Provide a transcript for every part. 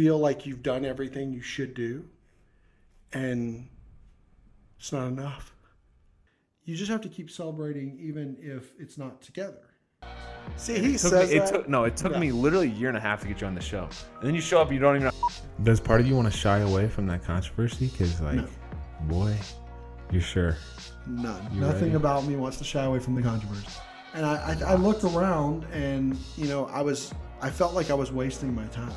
feel like you've done everything you should do and it's not enough. You just have to keep celebrating even if it's not together. See, he Took says me, it that. took no, it took Yeah. me literally a year and a half to get you on the show, and then you show up, you don't even. know. Does part of you want to shy away from that controversy? Because like, boy, you're sure. None. You Nothing ready? about me wants to shy away from the controversy. And I, I, I looked around and, you know, I was, I felt like I was wasting my time.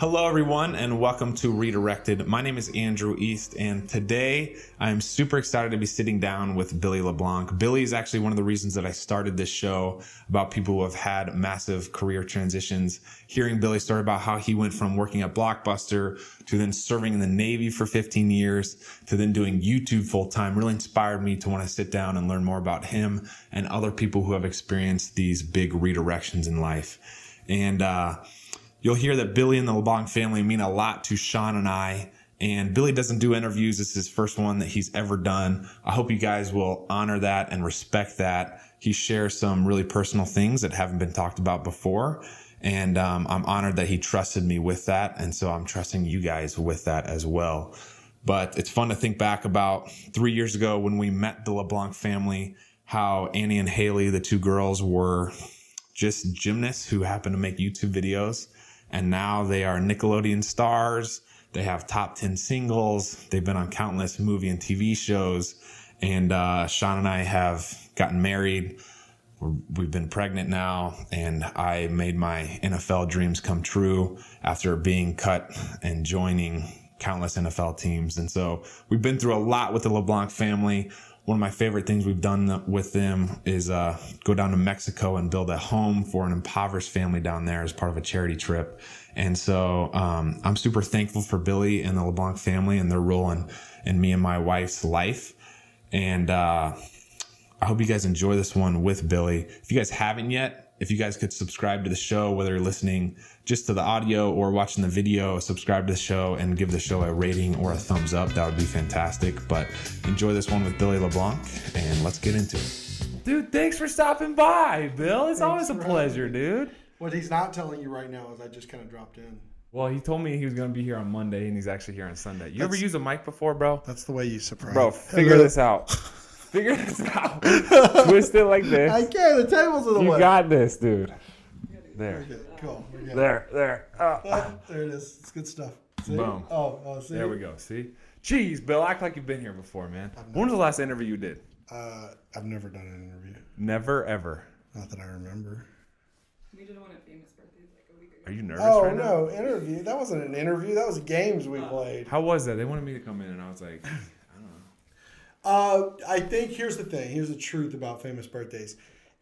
Hello, everyone, and welcome to Redirected. My name is Andrew East, and today I am super excited to be sitting down with Billy LeBlanc. Billy is actually one of the reasons that I started this show about people who have had massive career transitions. Hearing Billy's story about how he went from working at Blockbuster to then serving in the Navy for 15 years to then doing YouTube full time really inspired me to want to sit down and learn more about him and other people who have experienced these big redirections in life. And, uh, You'll hear that Billy and the LeBlanc family mean a lot to Shawn and I. And Billy doesn't do interviews. This is his first one that he's ever done. I hope you guys will honor that and respect that. He shares some really personal things that haven't been talked about before. And um, I'm honored that he trusted me with that. And so I'm trusting you guys with that as well. But it's fun to think back about three years ago when we met the LeBlanc family, how Annie and Hayley, the two girls, were just gymnasts who happened to make YouTube videos. And now they are Nickelodeon stars. They have top 10 singles. They've been on countless movie and TV shows. And uh, Shawn and I have gotten married. We're, we've been pregnant now. And I made my NFL dreams come true after being cut and joining countless NFL teams. And so we've been through a lot with the LeBlanc family one of my favorite things we've done with them is uh, go down to Mexico and build a home for an impoverished family down there as part of a charity trip. And so um, I'm super thankful for Billy and the LeBlanc family and their role in, in me and my wife's life. And uh, I hope you guys enjoy this one with Billy. If you guys haven't yet, if you guys could subscribe to the show, whether you're listening just to the audio or watching the video, subscribe to the show and give the show a rating or a thumbs up. That would be fantastic. But enjoy this one with Billy LeBlanc and let's get into it. Dude, thanks for stopping by, Bill. It's always a for pleasure, dude. What he's not telling you right now is I just kind of dropped in. Well, he told me he was gonna be here on Monday, and he's actually here on Sunday. You ever use a mic before, bro? That's the way you surprise. Bro, figure Hello. this out. Figure this out. Twist it like this. I can't. The table's in the You way. You got this, dude. There, Okay, cool. We're there, there. Ah, there it is. It's good stuff. See? Boom. Oh, oh, see? There we go. See? Jeez, Bill, act like you've been here before, man. When was the last interview you did? Uh, I've never done an interview. Never, ever. Not that I remember. We did one at Famous Birthdays like a week ago. Are you nervous Oh right now? no, interview. That wasn't an interview. That was games we played. How was that? They wanted me to come in, and I was like, I don't know. Uh, I think here's the thing. Here's the truth about famous birthdays.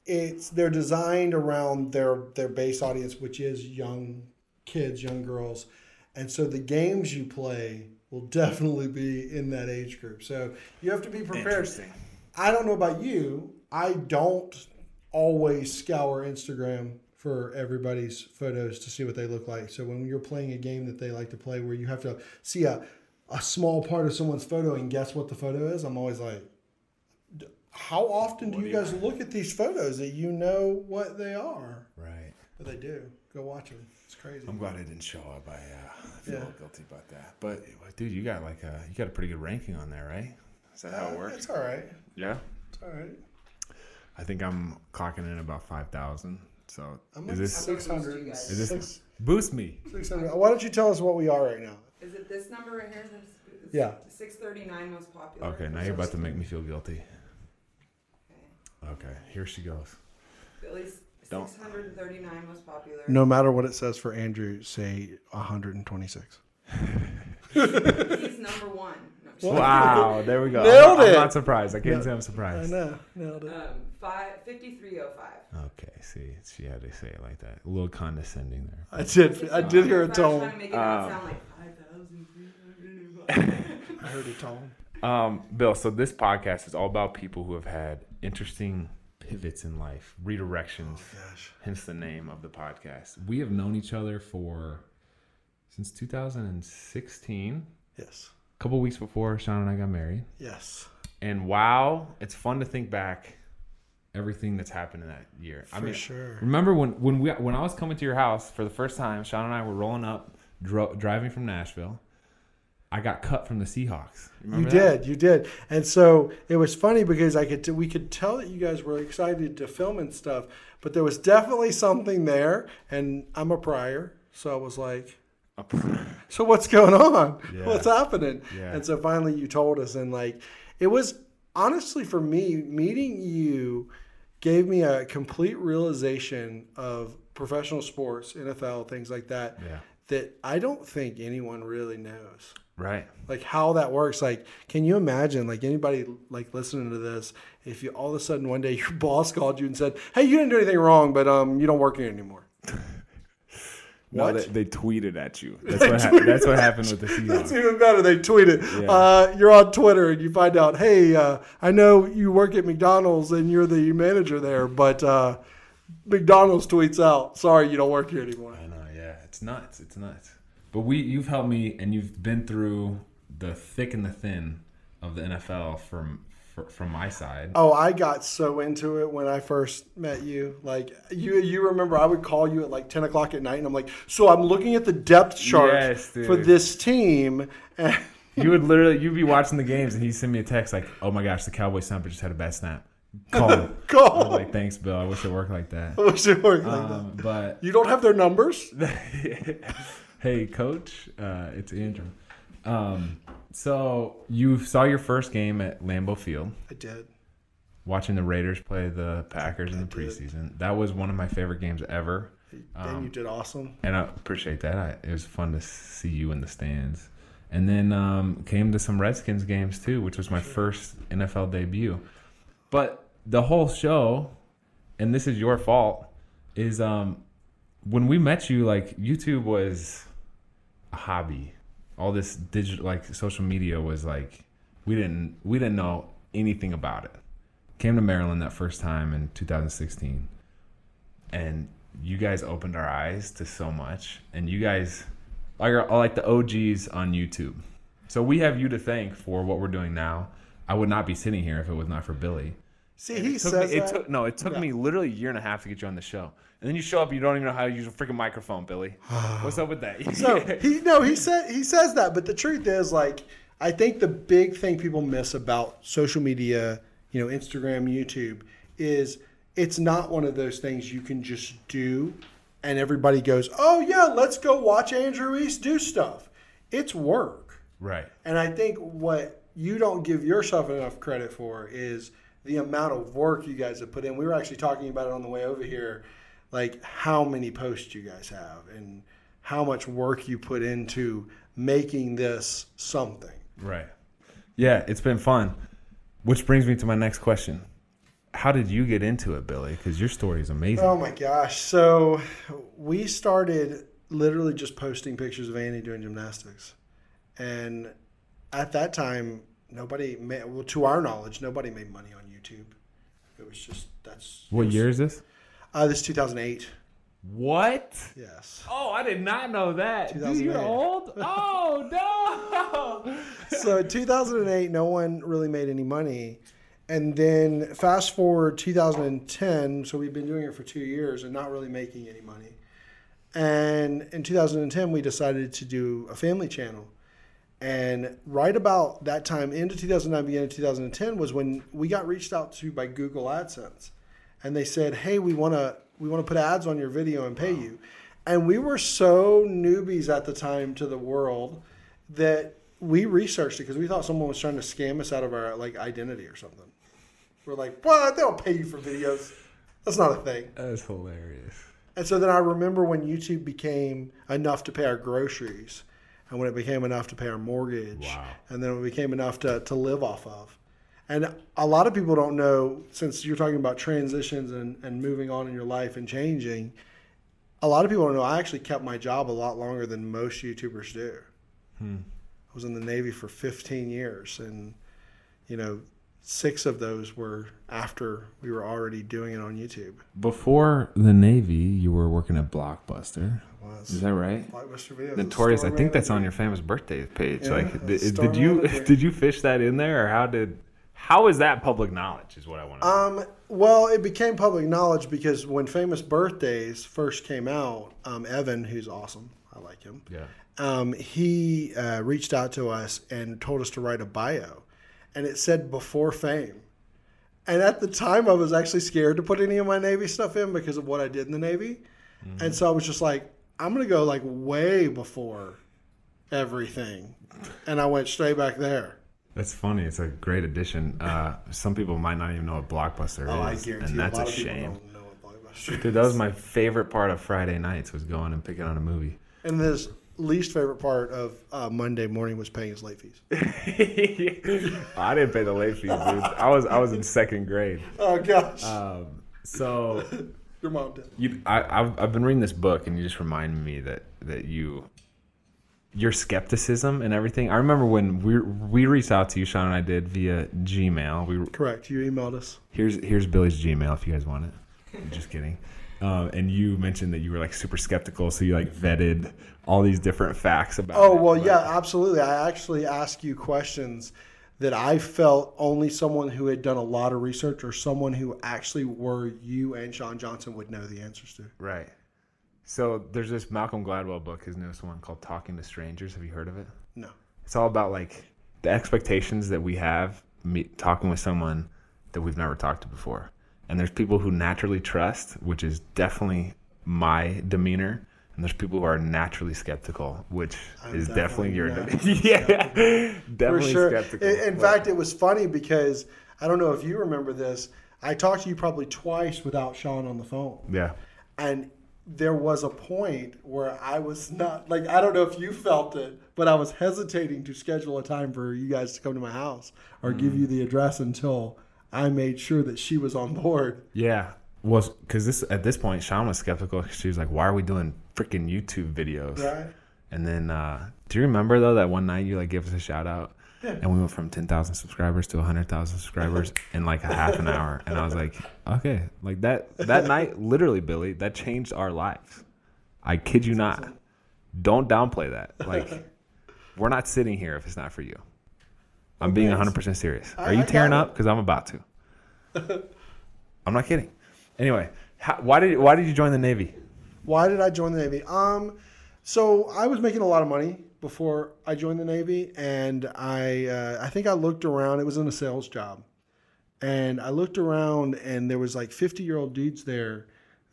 It's they're designed around their their base audience, which is young kids, young girls, and so the games you play will definitely be in that age group. So you have to be prepared. I don't know about you. I don't always scour Instagram for everybody's photos to see what they look like. So when you're playing a game that they like to play where you have to see a, a small part of someone's photo and guess what the photo is, I'm always like, "D- how often do you guys look at these photos that you know what they are? Right. But they do. Go watch them. It's crazy. I'm glad I didn't show up. I uh, feel Yeah. guilty about that. But dude, you got like a you got a pretty good ranking on there, right? Is that how it Uh, works? It's all right. Yeah. It's all right. I think I'm clocking in about five thousand. So I'm is like this 600. is this six- boost me? 600. Why don't you tell us what we are right now? Is it this number right here? Yeah. Six thirty nine most popular. Okay, now you're about to make me feel guilty. Okay. Okay, here she goes. Billy's Don't- six hundred and thirty nine most popular. No matter what it says for Andrew, say 126. He's number one. No, just Wow, there we go. Nailed I'm, it. I'm not surprised. I can't say I'm surprised. I know, nailed it. Um, five fifty three oh five. Okay, see, she had to say it like that. A little condescending there. I did. I did hear a I'm trying tone. to make it not Um, sound like five thousand three hundred. I heard a tone. Um, Bill, so this podcast is all about people who have had interesting pivots in life, redirections, oh Gosh. hence the name of the podcast. We have known each other for since 2016, Yes. a couple weeks before Shawn and I got married. Yes. And wow, it's fun to think back everything that's happened in that year. I For mean, sure. remember when when we when I was coming to your house for the first time, Shawn and I were rolling up dro- driving from Nashville. I got cut from the Seahawks. You that? did, you did, and so it was funny because I could t- we could tell that you guys were excited to film and stuff, but there was definitely something there, and I'm a prior, so I was like, so what's going on? Yeah. What's happening? Yeah. And so finally you told us, and like it was honestly for me meeting you gave me a complete realization of professional sports, NFL, things like that. Yeah. That I don't think anyone really knows Right. like how that works like can you imagine like anybody like listening to this if you all of a sudden one day your boss called you and said hey you didn't do anything wrong but um you don't work here anymore No, they, they tweeted at you. That's what, hap- that's what happened with the that's even better they tweeted. Yeah. uh, you're on twitter and you find out hey uh, i know you work at mcdonald's and you're the manager there but uh, mcdonald's tweets out sorry you don't work here anymore I know, yeah. It's nuts. It's nuts. But we, you've helped me, and you've been through the thick and the thin of the NFL from from my side. Oh, I got so into it when I first met you. Like you, you remember I would call you at like ten o'clock at night, and I'm like, so I'm looking at the depth chart Yes, for this team, and You would literally, you'd be watching the games, and he'd send me a text like, "Oh my gosh, the Cowboy snapper just had a bad snap." Call. I call. like, "Thanks, Bill. I wish it worked like that." I wish it worked like that. Um, but You don't have their numbers. hey, coach, uh, it's Andrew. Um, so you saw your first game at Lambeau Field, I did. watching the Raiders play the Packers in the did. preseason. That was one of my favorite games ever, and you did awesome. and I appreciate that. I, it was fun to see you in the stands. And then um, came to some Redskins games too, which was my first NFL debut. But the whole show, and this is your fault, is um, when we met you, like YouTube was a hobby. All this digital, like social media, was like we didn't we didn't know anything about it. Came to Maryland that first time in 2016, and you guys opened our eyes to so much. And you guys are, like the OGs on YouTube. So we have you to thank for what we're doing now. I would not be sitting here if it was not for Billy. See, he It took says me, it took no, it took Yeah. me literally a year and a half to get you on the show, and then you show up, you don't even know how to use a freaking microphone, Billy. What's up with that? so he no, he said he says that, but the truth is, like, I think the big thing people miss about social media, you know, Instagram, YouTube, is it's not one of those things you can just do, and everybody goes, "Oh yeah, let's go watch Andrew East do stuff." It's work. right. And I think what you don't give yourself enough credit for is the amount of work you guys have put in. We were actually talking about it on the way over here, like how many posts you guys have and how much work you put into making this something. Right. Yeah, it's been fun. Which brings me to my next question. How did you get into it, Billy? Because your story is amazing. Oh my gosh. So we started literally just posting pictures of Annie doing gymnastics. And at that time, nobody, made, well, to our knowledge, nobody made money on YouTube. It was just, that's. what year is this? Uh, this is 2008. What? Yes. Oh, I did not know that. Dude, you're 2008. old? Oh, no. So 2008, no one really made any money. And then fast forward 2010, so we've been doing it for two years and not really making any money. And in 2010, we decided to do a family channel. And right about that time, into 2009, beginning of 2010, was when we got reached out to by Google AdSense, and they said, "Hey, we want to we want to put ads on your video and pay you." And we were so newbies at the time to the world that we researched it because we thought someone was trying to scam us out of our like identity or something. We're like, "What? They don't pay you for videos. That's not a thing." That's hilarious. And so then I remember when YouTube became enough to pay our groceries, and when it became enough to pay our mortgage, Wow. and then it became enough to, to live off of. And a lot of people don't know, since you're talking about transitions and, and moving on in your life and changing, a lot of people don't know I actually kept my job a lot longer than most YouTubers do. Hmm. I was in the Navy for 15 years, and, you know, six of those were after we were already doing it on YouTube. Before the Navy, you were working at Blockbuster. Was. Is that right? Blockbuster Videos. Notorious. I think that's on your famous birthday page. Yeah, like, did, did you manager. did you fish that in there, or how did how is that public knowledge? Is what I want to. Um, well, it became public knowledge because when Famous Birthdays first came out, um, Evan, who's awesome, I like him. yeah. um, he uh, reached out to us and told us to write a bio, and it said before fame. And at the time, I was actually scared to put any of my Navy stuff in because of what I did in the Navy, and so I was just like, I'm gonna go like way before everything, and I went straight back there. That's funny. It's a great addition. Uh, some people might not even know what Blockbuster Oh, I is, and that's a a, shame. don't know what Blockbuster Dude, that was my favorite part of Friday nights was going and picking on a movie. And his least favorite part of uh, Monday morning was paying his late fees. I didn't pay the late fees, dude. I was I was in second grade. Oh gosh, Um, so your mom did. you, I, I've, I've been reading this book, and you just reminded me that that you, your skepticism and everything. I remember when we we reached out to you, Shawn and I did via Gmail. We Correct. You emailed us. here's here's Billy's Gmail if you guys want it. Just kidding. Um, and you mentioned that you were like super skeptical, so you like vetted all these different facts about. Oh it. well, But- yeah, absolutely. I actually asked you questions that I felt only someone who had done a lot of research or someone who actually were you and Shawn Johnson would know the answers to. Right. So there's this Malcolm Gladwell book, his newest one called Talking to Strangers. Have you heard of it? No. It's all about like the expectations that we have meet, talking with someone that we've never talked to before. And there's people who naturally trust, which is definitely my demeanor. And there's people who are naturally skeptical, which I'm is definitely, your demeanor. yeah, definitely sure. skeptical. In, in But- fact, it was funny because I don't know if you remember this. I talked to you probably twice without Shawn on the phone. yeah, and there was a point where I was not like I don't know if you felt it, but I was hesitating to schedule a time for you guys to come to my house or give Mm. you the address until I made sure that she was on board. yeah. Was because this at this point, Shawn was skeptical. She was like, "Why are we doing freaking YouTube videos?" Right? And then, uh, do you remember though that one night you like gave us a shout out, and we went from ten thousand subscribers to hundred thousand subscribers in like a half an hour, and I was like, okay, like that that night, literally, Billy, that changed our lives. I kid you not. Don't downplay that. Like, we're not sitting here if it's not for you. I'm being Okay. hundred percent serious. I- Are you tearing up? Because I'm about to. I'm not kidding. Anyway, how, why did why did you join the Navy? Why did I join the Navy? Um, so I was making a lot of money before I joined the Navy, and I uh, I think I looked around. It was in a sales job, and I looked around, and there was like fifty year old dudes there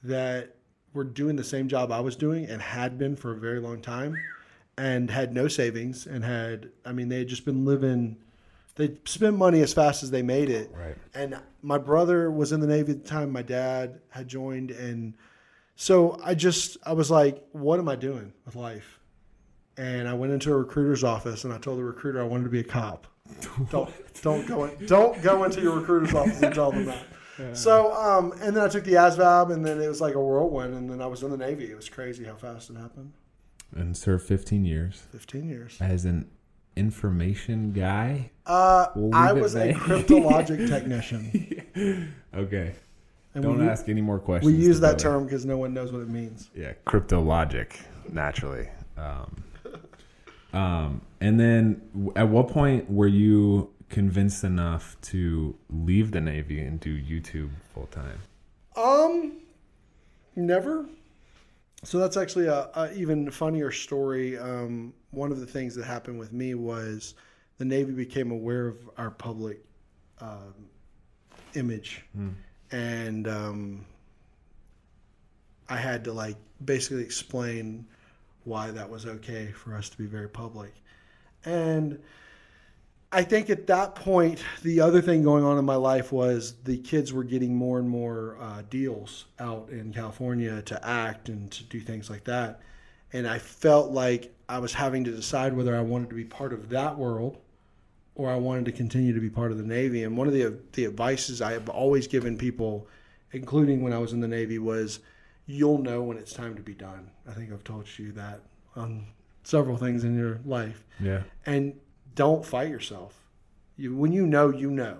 that were doing the same job I was doing and had been for a very long time, and had no savings, and had I mean they had just been living. They spent money as fast as they made it. Right. And my brother was in the Navy at the time. My dad had joined, and so I just I was like, what am I doing with life? And I went into a recruiter's office and I told the recruiter I wanted to be a cop. don't don't go in, don't go into your recruiter's office and tell them that. So um, and then I took the ASVAB and then it was like a whirlwind and then I was in the Navy. It was crazy how fast it happened. And served 15 years. Fifteen years. as an information guy. Uh, We'll I was a cryptologic technician. Okay. And Don't we, ask any more questions. we use that term because no one knows what it means. Yeah, cryptologic, naturally. Um, um, and then, at what point were you convinced enough to leave the Navy and do YouTube full time? Um, never. So that's actually a, a even funnier story. Um, one of the things that happened with me was the Navy became aware of our public um, image, and um, I had to like basically explain why that was okay for us to be very public, and. I think at that point, the other thing going on in my life was the kids were getting more and more uh, deals out in California to act and to do things like that. And I felt like I was having to decide whether I wanted to be part of that world or I wanted to continue to be part of the Navy. And one of the, the advices I have always given people, including when I was in the Navy, was you'll know when it's time to be done. I think I've told you that on several things in your life Yeah. and don't fight yourself. You, when you know, you know,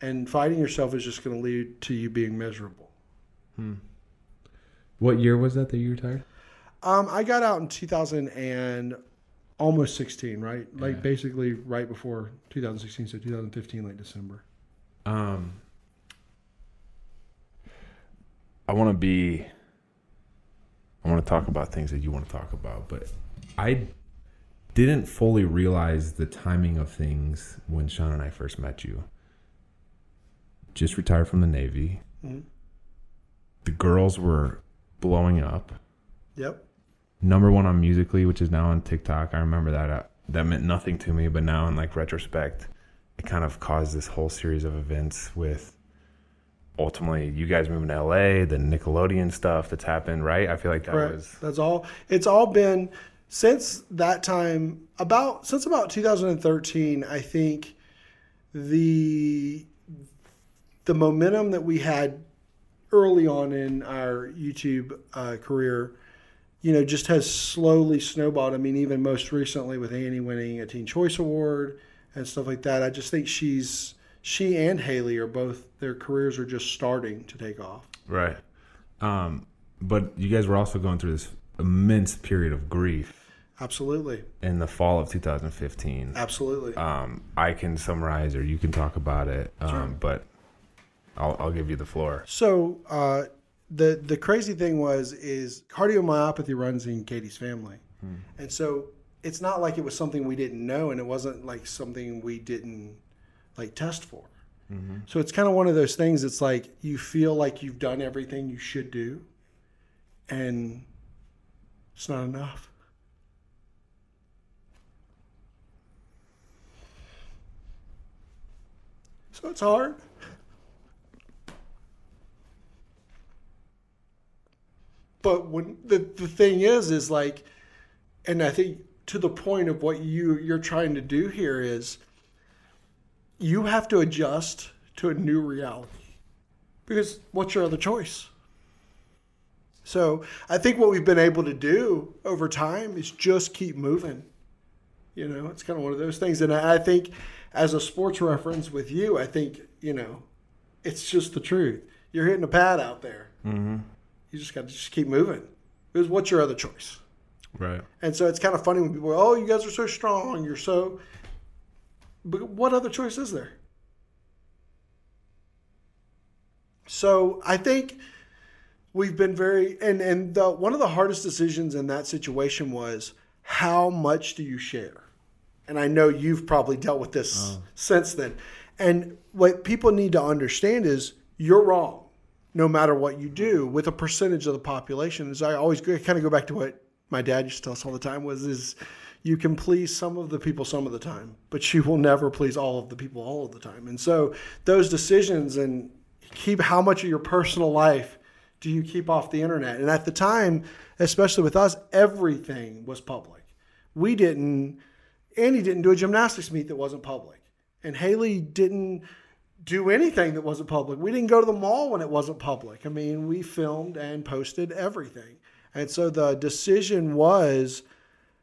and fighting yourself is just going to lead to you being miserable. Hmm. What year was that that you retired? Um, I got out in 2000 and almost 16, right? Like Yeah. basically right before 2016, so 2015, like December. Um, I want to be. I want to talk about things that you want to talk about, but I didn't fully realize the timing of things when Shawn and I first met you. Just retired from the Navy. Mhm. The girls were blowing up. Yep. Number one on Musical.ly, which is now on TikTok. I remember that. Uh, that meant nothing to me, but now in like retrospect, it kind of caused this whole series of events with ultimately you guys moving to LA, the Nickelodeon stuff that's happened, right? I feel like that Correct. was That's all. It's all been since that time. About since about 2013, I think the the momentum that we had early on in our YouTube uh, career, you know, just has slowly snowballed. I mean, even most recently with Annie winning a Teen Choice Award and stuff like that. I just think she's she and Hayley are both their careers are just starting to take off. Right. Um, but you guys were also going through this immense period of grief Absolutely, in the fall of 2015. absolutely. Um, I can summarize, or you can talk about it, um, but I'll, I'll give you the floor. So uh, the the crazy thing was is cardiomyopathy runs in Katie's family, hmm. and so it's not like it was something we didn't know, and it wasn't like something we didn't like test for. Mm-hmm. So it's kind of one of those things. It's like you feel like you've done everything you should do, and it's not enough. So it's hard. But when the, the thing is is like and i think to the point of what you you're trying to do here is you have to adjust to a new reality. Because what's your other choice? So i think what we've been able to do over time is just keep moving. You know it's kind of one of those things. And i I think as a sports reference with you i think you know it's just the truth. You're hitting a pad out there mm-hmm. You just got to just keep moving. Because what's your other choice? Right. And so it's kind of funny when people, go, oh, you guys are so strong, you're so. But what other choice is there? So I think we've been very, and and the one of the hardest decisions in that situation was how much do you share? And I know you've probably dealt with this oh. since then. And what people need to understand is you're wrong no matter what you do with a percentage of the population. As I always go, kind of go back to what my dad used to tell us all the time was is you can please some of the people some of the time, but you will never please all of the people all of the time. And so those decisions and keep how much of your personal life do you keep off the internet? And at the time, especially with us, everything was public. We didn't Annie didn't do a gymnastics meet that wasn't public. And Hayley didn't do anything that wasn't public. We didn't go to the mall when it wasn't public. I mean, we filmed and posted everything. And so the decision was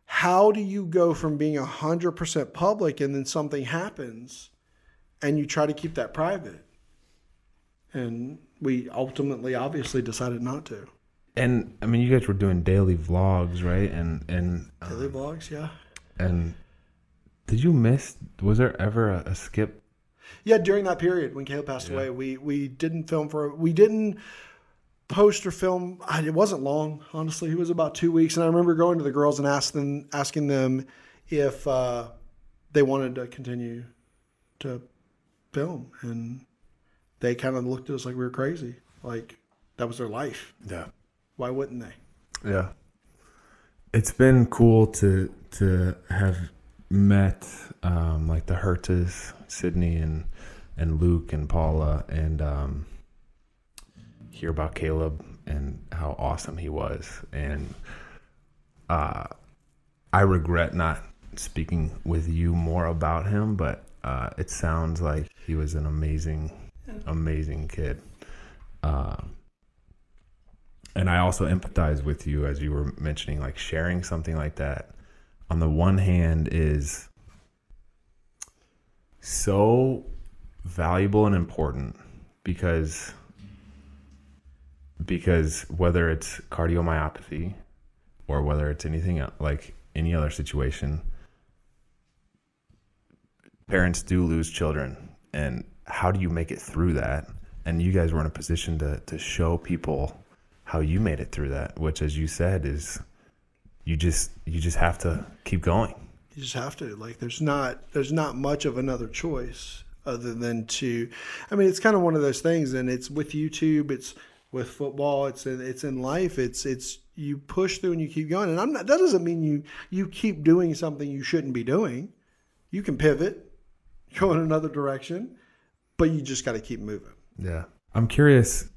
how do you go from being 100% public and then something happens and you try to keep that private? And we ultimately obviously decided not to. And I mean, you guys were doing daily vlogs, right? And and Daily um, vlogs, yeah. and did you miss? Was there ever a, a skip? Yeah, during that period when Caleb passed away, we we didn't film for we didn't post or film. It wasn't long, honestly. It was about two weeks, and I remember going to the girls and asking them asking them if uh, they wanted to continue to film, and they kind of looked at us like we were crazy, like that was their life. Yeah. Why wouldn't they? Yeah. It's been cool to to have met um, like the Hertas, Sydney and and Luke and Paula, and um, hear about Caleb and how awesome he was. And uh, I regret not speaking with you more about him, but uh, it sounds like he was an amazing, amazing kid. Um, and I also empathize with you as you were mentioning, like sharing something like that. On the one hand, is so valuable and important because because whether it's cardiomyopathy or whether it's anything like any other situation, parents do lose children, and how do you make it through that? And you guys were in a position to to show people how you made it through that, which, as you said, is you just you just have to keep going. You just have to. Like there's not there's not much of another choice other than to I mean it's kind of one of those things and it's with YouTube, it's with football, it's in, it's in life, it's it's you push through and you keep going. And I'm not that doesn't mean you you keep doing something you shouldn't be doing. You can pivot, go in another direction, but you just got to keep moving. Yeah. I'm curious.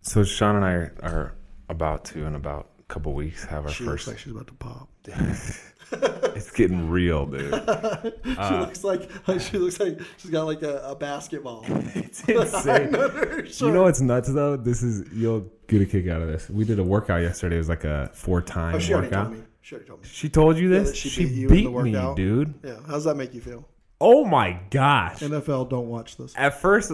So Shawn and I are, about to, in about couple weeks, have our She first. looks like she's about to pop. it's getting real, dude. she uh, looks like she looks like she's got like a, a basketball. It's insane. You know what's nuts though? This is you'll get a kick out of this. We did a workout yesterday. It was like a four time Oh, she already workout. told me. She already told me. She told you this? that she she beat you in beat me, dude. Yeah. How does that make you feel? Oh my gosh. NFL, don't watch this. At first,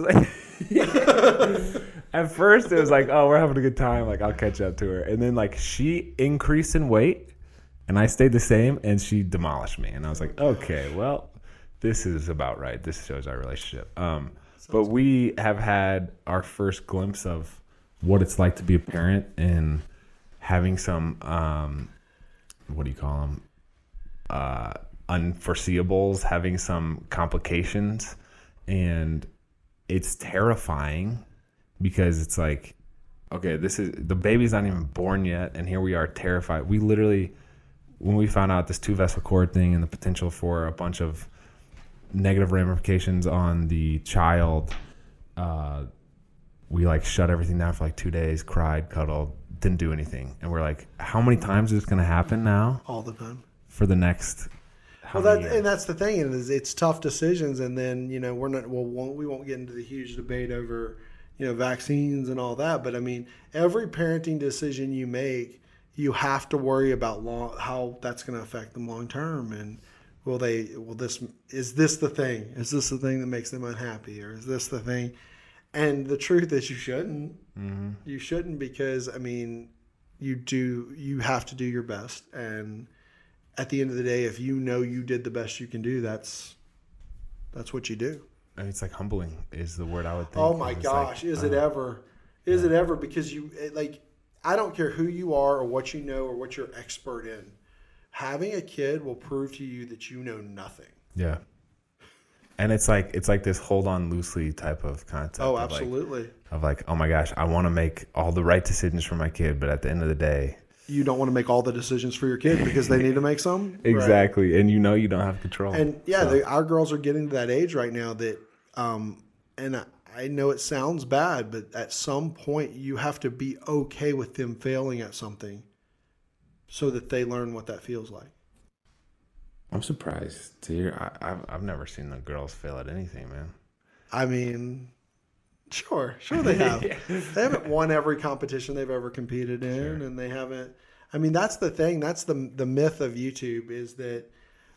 at first it was like, oh, we're having a good time. Like I'll catch up to her, and then like she increased in weight, and I stayed the same, and she demolished me, and I was like, okay, well, this is about right. This shows our relationship. Um, but we have had our first glimpse of what it's like to be a parent and having some um, what do you call them? Uh, unforeseeables, having some complications, and it's terrifying because it's like, okay, this is the baby's not even born yet, and here we are terrified. We literally, when we found out this two vessel cord thing and the potential for a bunch of negative ramifications on the child, uh, we like shut everything down for like two days, cried, cuddled, didn't do anything, and we're like, how many times is this gonna happen now All the time. for the next? Well, that years? and that's the thing is it's tough decisions, and then you know we're not. Well, won't, we won't get into the huge debate over you know vaccines and all that. But I mean, every parenting decision you make, you have to worry about long, how that's going to affect them long term, and will they? Will this? Is this the thing? Is this the thing that makes them unhappy, or is this the thing? And the truth is, you shouldn't. Mm-hmm. You shouldn't because I mean, you do. You have to do your best, and at the end of the day, if you know you did the best you can do, that's that's what you do. It's like humbling is the word I would think. Oh my gosh, like, is it uh, ever? Is it ever? Because you it, like, I don't care who you are or what you know or what you're expert in. Having a kid will prove to you that you know nothing. Yeah. And it's like it's like this hold on loosely type of concept. Oh, of like- absolutely. Of like, oh my gosh, I want to make all the right decisions for my kid, but at the end of the day, You don't want to make all the decisions for your kid because they need to make some. Right. exactly, and you know you don't have control. And yeah, So- they, our girls are getting to that age right now that, um, and I, I know it sounds bad, but at some point you have to be okay with them failing at something, so that they learn what that feels like. I'm surprised to hear. I, I've I've never seen the girls fail at anything, man. I mean, sure, sure they have. They haven't won every competition they've ever competed in, and they haven't. I mean, that's the thing. That's the the myth of YouTube is that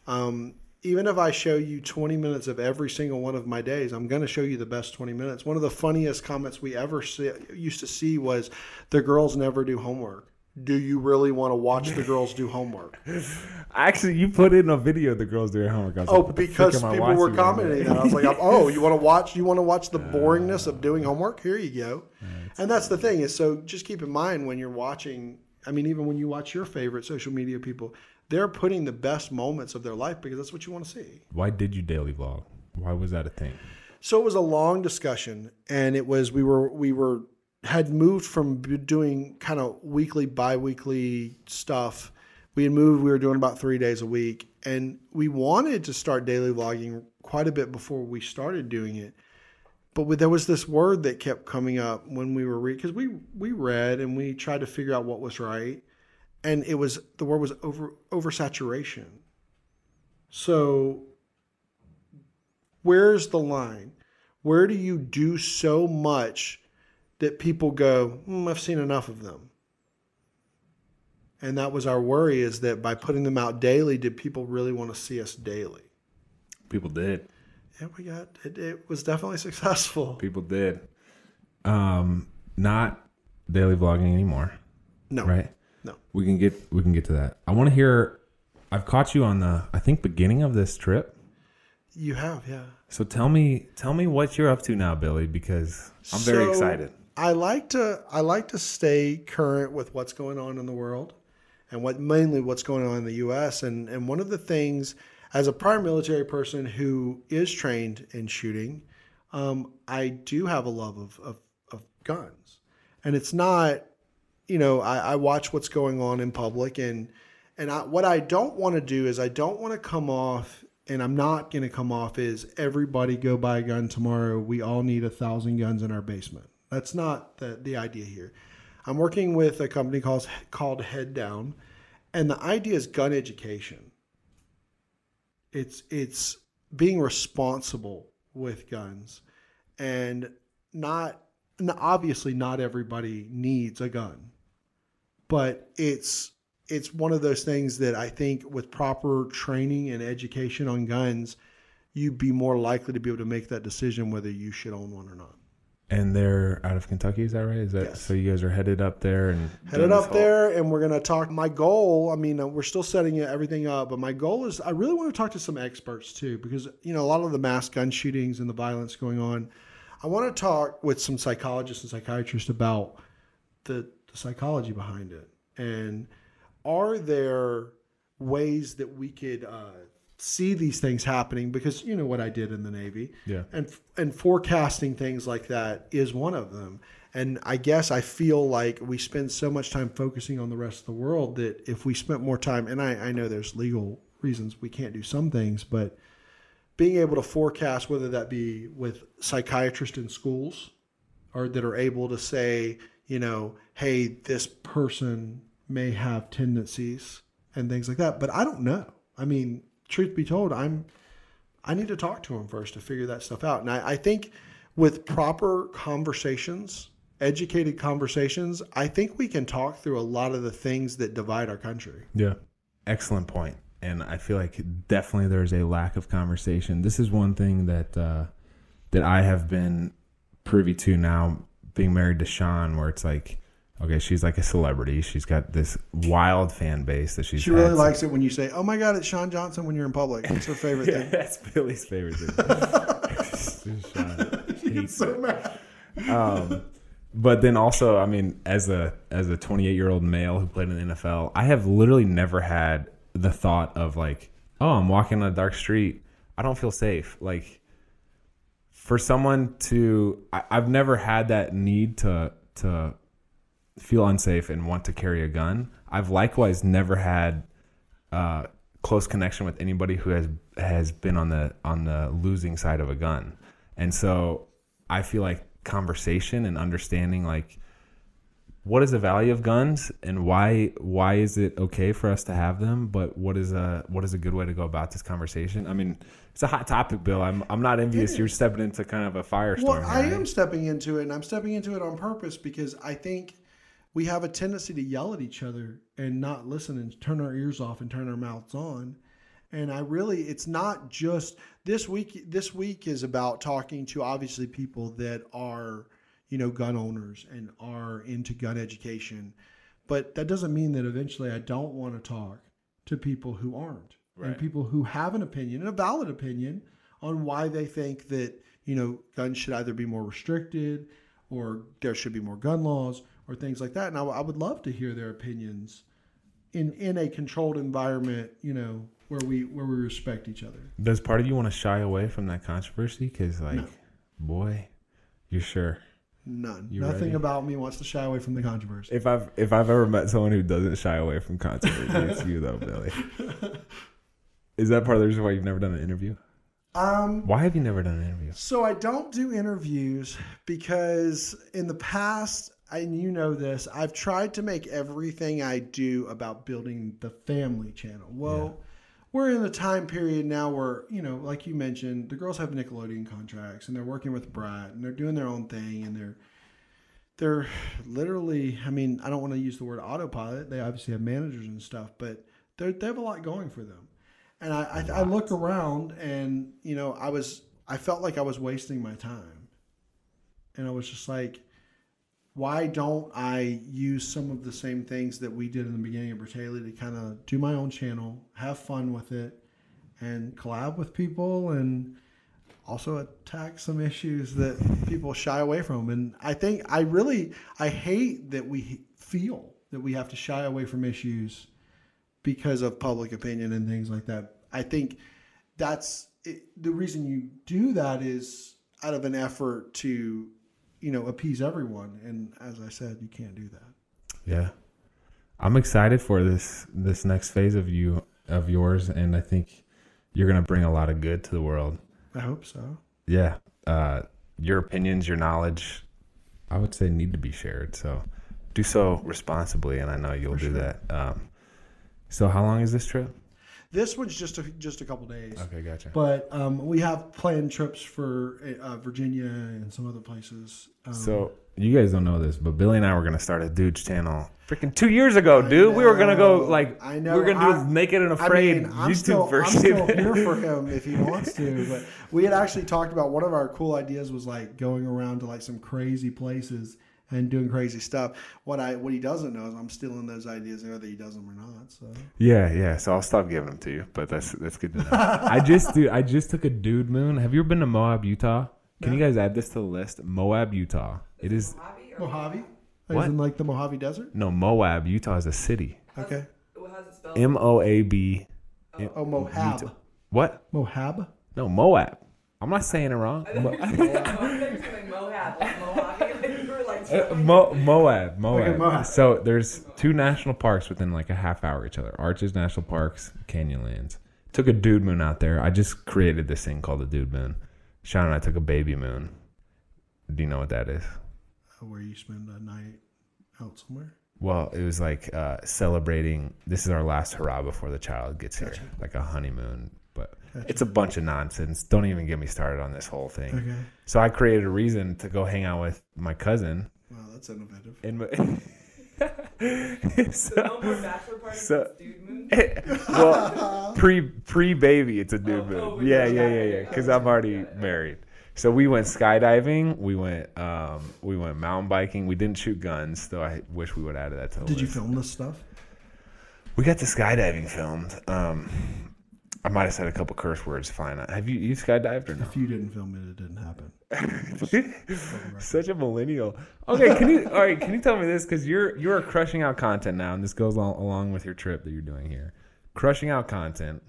um, even if I show you 20 minutes of every single one of my days, I'm going to show you the best 20 minutes. One of the funniest comments we ever see, used to see was, "The girls never do homework." Do you really want to watch the girls do homework? Actually, you put in a video of the girls doing homework. Oh, like, because frick am I people were watching right now? commenting that. I was like, oh, you want to watch? You want to watch the uh, boringness of doing homework? Here you go. And that's the thing is, so just keep in mind when you're watching. I mean, even when you watch your favorite social media people, they're putting the best moments of their life because that's what you want to see. Why did you daily vlog? Why was that a thing? So it was a long discussion, and it was we were we were had moved from doing kind of weekly, bi-weekly stuff. We had moved. We were doing about three days a week, and we wanted to start daily vlogging quite a bit before we started doing it. But there was this word that kept coming up when we were read because we we read and we tried to figure out what was right, and it was the word was over oversaturation. So where's the line? Where do you do so much that people go, hmm, I've seen enough of them? And that was our worry is that by putting them out daily, did people really want to see us daily? People did. And we got it, it was definitely successful. People did. Um, not daily vlogging anymore, No, right? no. We can get we can get to that. I want to hear. I've caught you on the I think beginning of this trip. You have, yeah. So tell me tell me what you're up to now, Billy, because I'm very So, excited. I like to I like to stay current with what's going on in the world and what mainly what's going on in the US and and one of the things as a prior military person who is trained in shooting, um, I do have a love of, of, of guns. And it's not, you know, I, I watch what's going on in public and and I, what I don't want to do is I don't want to come off and I'm not going to come off is everybody go buy a gun tomorrow. We all need a thousand guns in our basement. That's not the, the idea here. I'm working with a company called called Head Down, and the idea is gun education. It's it's being responsible with guns, and not obviously not everybody needs a gun, but it's it's one of those things that I think with proper training and education on guns, you'd be more likely to be able to make that decision whether you should own one or not. And they're out of Kentucky, is that right? Is that Yes. so? You guys are headed up there and Headed up whole- there, and we're gonna talk. My goal, I mean, uh, we're still setting everything up, but my goal is I really want to talk to some experts too, because you know a lot of the mass gun shootings and the violence going on. I want to talk with some psychologists and psychiatrists about the, the psychology behind it, and are there ways that we could uh, see these things happening? Because you know what I did in the Navy, Yeah. and and forecasting things like that is one of them. And I guess I feel like we spend so much time focusing on the rest of the world that if we spent more time, and I, I know there's legal reasons we can't do some things, but being able to forecast whether that be with psychiatrists in schools or that are able to say, you know, hey, this person may have tendencies and things like that. But I don't know. I mean, truth be told, I'm I need to talk to him first to figure that stuff out. And I, I think with proper conversations, educated conversations, I think we can talk through a lot of the things that divide our country. Yeah. Excellent point. And I feel like definitely there's a lack of conversation. This is one thing that uh, that I have been privy to now, being married to Shawn, where it's like, okay, she's like a celebrity. She's got this wild fan base that she's. She really likes it when you say, "Oh my God, it's Shawn Johnson" when you're in public. It's her favorite Yeah, thing. that's Billy's favorite thing. Shawn hates so mad. um, but then also, I mean, as a as a 28 year old male who played in the NFL, I have literally never had the thought of like, oh, I'm walking on a dark street, I don't feel safe. Like, for someone to, I, I've never had that need to to feel unsafe and want to carry a gun. I've likewise never had uh, close connection with anybody who has has been on the on the losing side of a gun, and so I feel like conversation and understanding like what is the value of guns and why why is it okay for us to have them? But what is a what is a good way to go about this conversation? I mean it's a hot topic bill. I'm, I'm not envious you're stepping into kind of a firestorm Well, I here, am stepping into it, and I'm stepping into it on purpose because I think we have a tendency to yell at each other and not listen and turn our ears off and turn our mouths on. And I really, it's not just this week. This week is about talking to obviously people that are, you know, gun owners and are into gun education. But that doesn't mean that eventually I don't want to talk to people who aren't and people who have an opinion, and a valid opinion, on why they think that you know guns should either be more restricted or there should be more gun laws or things like that. And I, I would love to hear their opinions in in a controlled environment, you know, where we where we respect each other. does part of you want to shy away from that controversy because like No. boy you're sure None. You Nothing ready? about me wants to shy away from the controversy. if i've if i've ever met someone who doesn't shy away from controversy it's you though billy is that part of the reason why you've never done an interview Um, why have you never done an interview So I don't do interviews because in the past, and you know this, I've tried to make everything I do about building the family channel. Well, we're in the time period now where, you know, like you mentioned, the girls have Nickelodeon contracts and they're working with Brat and they're doing their own thing and they're they're literally I mean, I don't want to use the word autopilot. They obviously have managers and stuff, but they they have a lot going for them. And I, I, I look around and, you know, I was, I felt like I was wasting my time. And I was just like, why don't I use some of the same things that we did in the beginning of Bratayley to kind of do my own channel, have fun with it, and collab with people and also attack some issues that people shy away from. And I think I really, I hate that we feel that we have to shy away from issues because of public opinion and things like that. I think that's it, the reason you do that is out of an effort to, you know, appease everyone. And as I said, you can't do that. Yeah. I'm excited for this this next phase of you of yours and I think you're going to bring a lot of good to the world. I hope so. Yeah. Uh your opinions, your knowledge, I would say need to be shared. So do so responsibly and I know you'll do that. Um so how long is this trip? This one's just a, just a couple days. Okay, gotcha. But um, we have planned trips for uh, Virginia and some other places. Um, So you guys don't know this, but Billy and I were gonna start a dude's channel freaking two years ago, dude. We were gonna go like I know, we were gonna do I- naked and I afraid mean, I'm YouTube still, I'm version. still here for him if he wants to. But we had actually talked about one of our cool ideas was like going around to like some crazy places and doing crazy stuff. What I what he doesn't know is I'm stealing those ideas, whether he does them or not. So yeah, yeah. So I'll stop giving them to you, but that's that's good to know. I just dude, I just took a dude moon. Have you ever been to Moab, Utah? Can you guys add this to the list? Moab, Utah. It is Mojave or Mojave, What? as in like the Mojave Desert. no Moab, Utah is a city. Okay. how's it spelled? M O A B. Oh, oh Mohab. What? Mohab. No, Moab. I'm not saying it wrong. Mo- I Uh, Mo- Moab, Moab. Okay, Moab. So there's two national parks within like a half hour of each other: Arches National Parks, Canyonlands. Took a dude moon out there. I just created this thing called the dude moon. Shawn and I took a baby moon. Do you know what that is? Where you spend a night out somewhere. Well, it was like uh, celebrating. This is our last hurrah before the child gets here, like a honeymoon. But it's a bunch of nonsense. Don't even get me started on this whole thing. Okay. So I created a reason to go hang out with my cousin. Wow, that's innovative. In my, no so, more bachelor parties, so- dude moon. well, pre pre baby, it's a dude Oh, moon. oh, yeah, yeah, yeah, yeah. Because I'm already married. So we went skydiving. We went um, we went mountain biking. We didn't shoot guns, though. I wish we would have added that to the Did you film this stuff? We got the skydiving filmed. Um, I might have said a couple curse words. Fine. Have you you skydived or no? If you didn't film it, it didn't happen. Such a millennial. Okay, can you all right? Can you tell me this because you're you are crushing out content now, and this goes along, along with your trip that you're doing here. Crushing out content,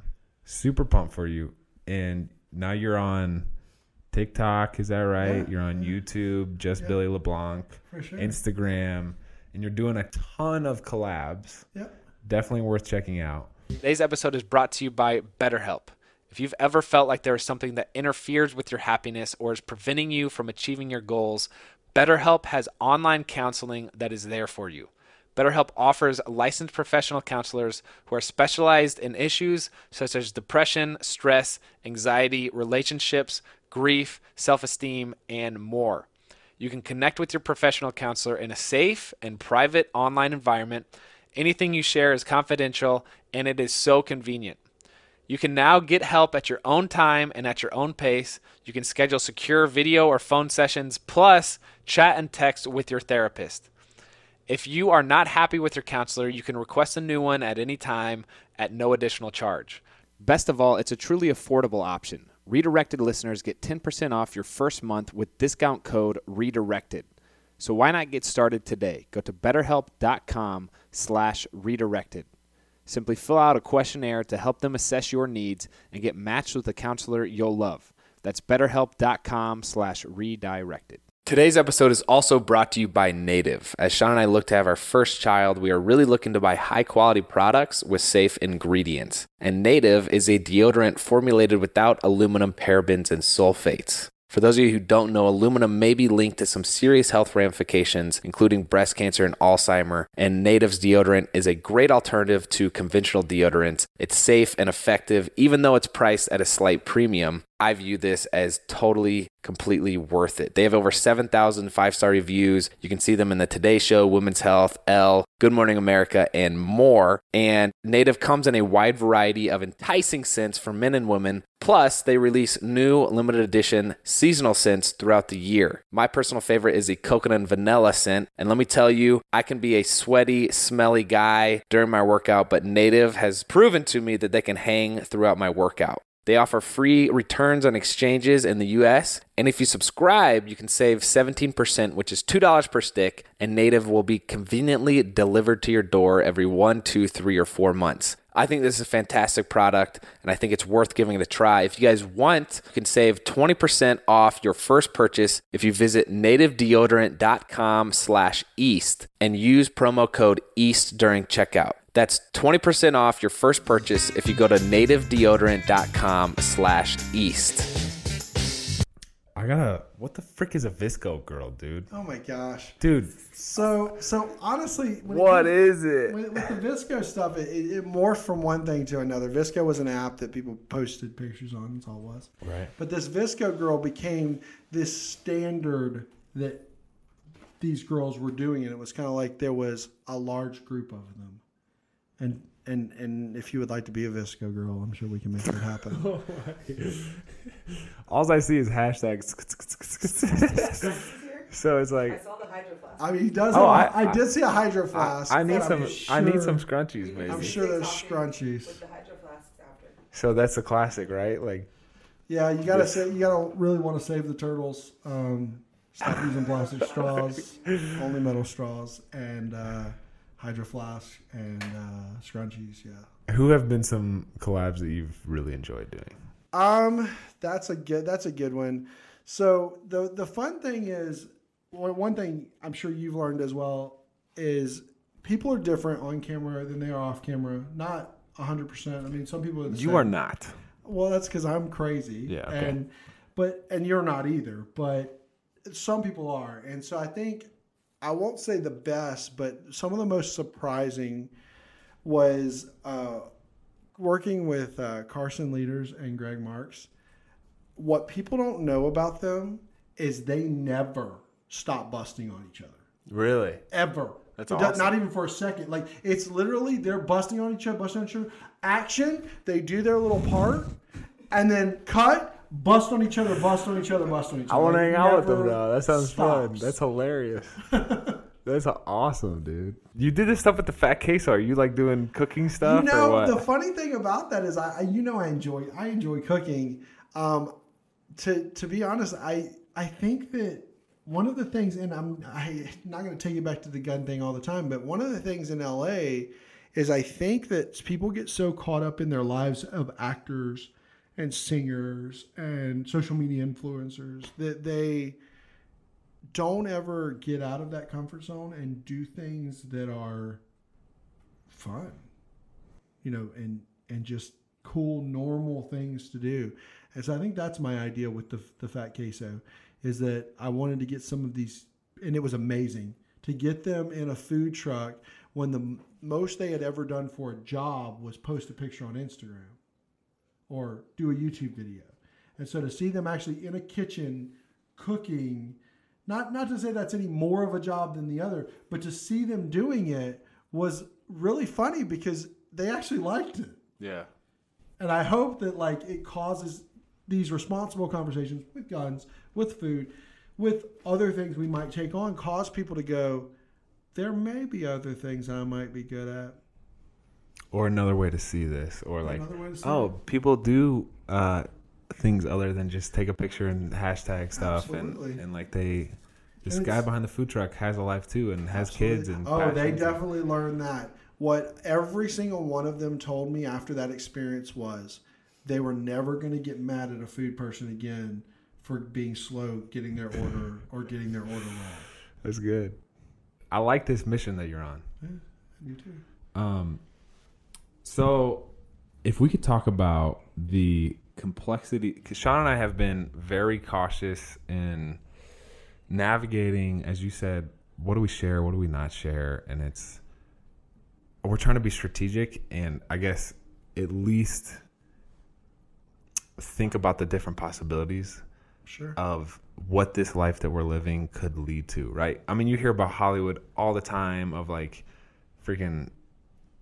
super pumped for you, and now you're on TikTok. Is that right? Yeah. You're on YouTube, just Billy LeBlanc, For sure. Instagram, and you're doing a ton of collabs. Yep. Definitely worth checking out. Today's episode is brought to you by BetterHelp. If you've ever felt like there is something that interferes with your happiness or is preventing you from achieving your goals, BetterHelp has online counseling that is there for you. BetterHelp offers licensed professional counselors who are specialized in issues such as depression, stress, anxiety, relationships, grief, self esteem, and more. You can connect with your professional counselor in a safe and private online environment. Anything you share is confidential, and it is so convenient. You can now get help at your own time and at your own pace. You can schedule secure video or phone sessions, plus chat and text with your therapist. If you are not happy with your counselor, you can request a new one at any time at no additional charge. Best of all, it's a truly affordable option. Redirected listeners get 10% off your first month with discount code REDIRECTED. So why not get started today? Go to betterhelp.com slash redirected. Simply fill out a questionnaire to help them assess your needs and get matched with a counselor you'll love. That's betterhelp.com slash redirected. Today's episode is also brought to you by Native. As Shawn and I look to have our first child, we are really looking to buy high quality products with safe ingredients. And Native is a deodorant formulated without aluminum, parabens, and sulfates. For those of you who don't know, aluminum may be linked to some serious health ramifications, including breast cancer and Alzheimer, and Native's deodorant is a great alternative to conventional deodorants. It's safe and effective, even though it's priced at a slight premium. I view this as totally, completely worth it. They have over 7,000 five star reviews. You can see them in the Today Show, Women's Health, Elle, Good Morning America, and more. And Native comes in a wide variety of enticing scents for men and women. Plus, they release new limited edition seasonal scents throughout the year. My personal favorite is the coconut and vanilla scent. And let me tell you, I can be a sweaty, smelly guy during my workout, but Native has proven to me that they can hang throughout my workout. They offer free returns on exchanges in the US. And if you subscribe, you can save 17%, which is $2 per stick, and Native will be conveniently delivered to your door every one, two, three, or four months. I think this is a fantastic product, and I think it's worth giving it a try. If you guys want, you can save 20% off your first purchase if you visit nativedeodorant.com slash east and use promo code EAST during checkout. That's 20% off your first purchase if you go to nativedeodorant.com slash east. I gotta. What the frick is a VSCO girl, dude? Oh my gosh. Dude, So so honestly, when what comes- is it? with, with the VSCO stuff, it, it, it morphed from one thing to another. VSCO was an app that people posted pictures on. That's all it was. Right. But this VSCO girl became this standard that these girls were doing, and it was kind of like there was a large group of them. And and and if you would like to be a VSCO girl, I'm sure we can make that happen. All I see is hashtags. so it's I like saw the hydro flask. I mean, he does. Oh, have a- I- I, did see a hydro I, flask. I need but some. I'm I need sure- some scrunchies, maybe. I'm sure there's scrunchies. With the hydro flasks after. So that's a classic, right? Like, Yeah, you gotta say you gotta really want to save the turtles. Um, stop using plastic straws, only metal straws, and uh, hydro flask and uh, scrunchies. Yeah. who have been some collabs that you've really enjoyed doing? Um, that's a good. That's a good one. So the the fun thing is, one thing I'm sure you've learned as well is people are different on camera than they are off camera. Not hundred percent. I mean, some people. would You say- are not. Well, that's because I'm crazy. Yeah, okay. And but and you're not either. But some people are, and so I think I won't say the best, but some of the most surprising was uh, working with uh, Carson Lueders and Greg Marks. What people don't know about them is they never stop busting on each other Really? ever. That's awesome. Not even for a second. Like it's literally they're busting on each other, busting on each other. Action. They do their little part, and then cut. Bust on each other. Bust on each other. Bust on each other. I want to hang out with them never though. That sounds fun. That's hilarious. That's awesome, dude. You did this stuff with the fat queso. Are you like doing cooking stuff You or know, what? the funny thing about that is, I I- you know I enjoy I enjoy cooking. Um, to to be honest, I I think that one of the things, and I'm I not going to take you back to the gun thing all the time, but one of the things in LA is I think that people get so caught up in their lives of actors and singers and social media influencers that they don't ever get out of that comfort zone and do things that are fun you know, and and just cool, normal things to do. And so I think that's my idea with the the fat queso is that I wanted to get some of these, and it was amazing to get them in a food truck when the most they had ever done for a job was post a picture on Instagram or do a YouTube video. And so to see them actually in a kitchen cooking, not not to say that's any more of a job than the other, but to see them doing it was really funny because they actually liked it. yeah. And I hope that like it causes these responsible conversations with guns, with food, with other things we might take on, cause people to go, there may be other things I might be good at. Or another way to see this, or like, Another way to see oh, it. people do uh, things other than just take a picture and hashtag stuff, Absolutely. and and like they, this guy behind the food truck has a life too, and has kids and oh, they definitely learned that. What every single one of them told me after that experience was they were never going to get mad at a food person again for being slow getting their order or getting their order wrong. That's good. I like this mission that you're on. You too. Um, so if we could talk about the complexity, because Shawn and I have been very cautious in navigating, as you said, what do we share, what do we not share, and it's we're trying to be strategic and I guess at least think about the different possibilities Sure. of what this life that we're living could lead to, right? I mean, you hear about Hollywood all the time of like freaking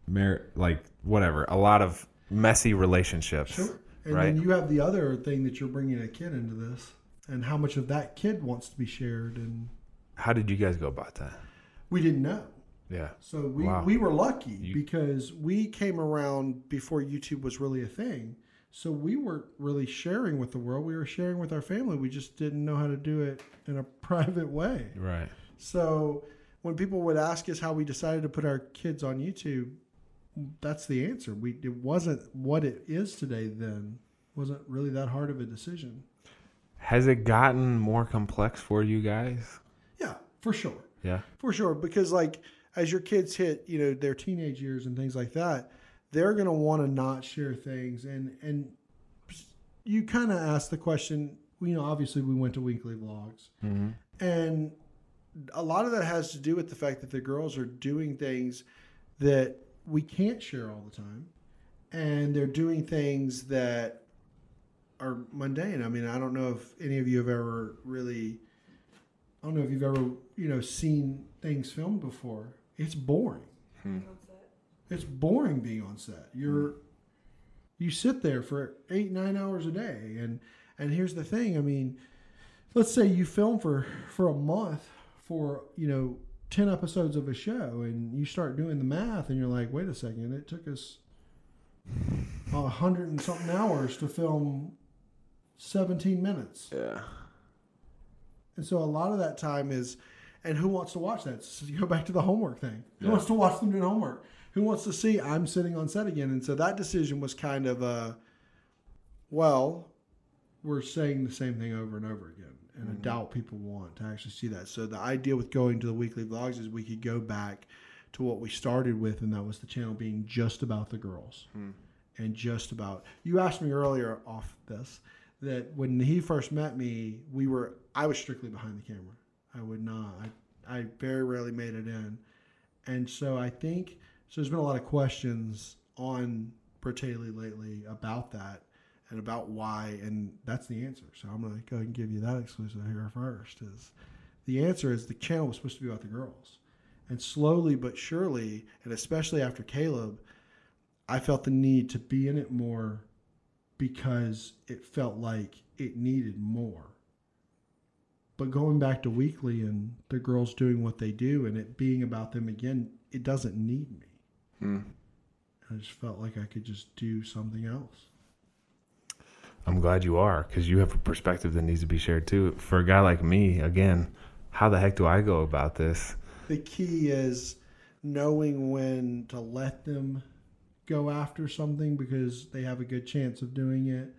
mar- like whatever, a lot of messy relationships. Sure. And Right. then you have the other thing that you're bringing a kid into this, and how much of that kid wants to be shared, and How did you guys go about that? we didn't know. Yeah. So we, Wow. we were lucky You- because we came around before YouTube was really a thing. So we weren't really sharing with the world. We were sharing with our family. We just didn't know how to do it in a private way. Right. So when people would ask us how we decided to put our kids on YouTube, that's the answer. We it wasn't what it is today then. wasn't really that hard of a decision. Has it gotten more complex for you guys? Yeah, for sure. Yeah. For sure, because like as your kids hit, you know, their teenage years and things like that, they're gonna want to not share things, and and you kind of ask the question. You know, obviously we went to weekly vlogs, mm-hmm. and a lot of that has to do with the fact that the girls are doing things that we can't share all the time, and they're doing things that are mundane. I mean, I don't know if any of you have ever really I don't know if you've ever, you know, seen things filmed before. It's boring. Hmm. It's boring being on set. You're hmm. you sit there for eight, nine hours a day. And and here's the thing, I mean, let's say you film for for a month for, you know, ten episodes of a show and you start doing the math and you're like, wait a second, it took us a hundred and something hours to film seventeen minutes. Yeah. And so a lot of that time is, and who wants to watch that? So you go back to the homework thing. Who Yeah. wants to watch them doing homework? Who wants to see I'm sitting on set again? And so that decision was kind of a, well, we're saying the same thing over and over again. And I mm-hmm. doubt people want to actually see that. So the idea with going to the weekly vlogs is we could go back to what we started with, and that was the channel being just about the girls hmm. and just about. You asked me earlier off this that when he first met me, we were I was strictly behind the camera. I would not. I, I very rarely made it in, and so I think so. There's been a lot of questions on Bratayley lately about that and about why, and that's the answer. So I'm going to go ahead and give you that exclusive here first. Is the answer is the channel was supposed to be about the girls, and slowly but surely, and especially after Caleb, I felt the need to be in it more because it felt like it needed more. But going back to weekly and the girls doing what they do and it being about them again, it doesn't need me. Hmm. I just felt like I could just do something else. I'm glad you are because you have a perspective that needs to be shared too. For a guy like me, again, how the heck do I go about this? The key is knowing when to let them go after something because they have a good chance of doing it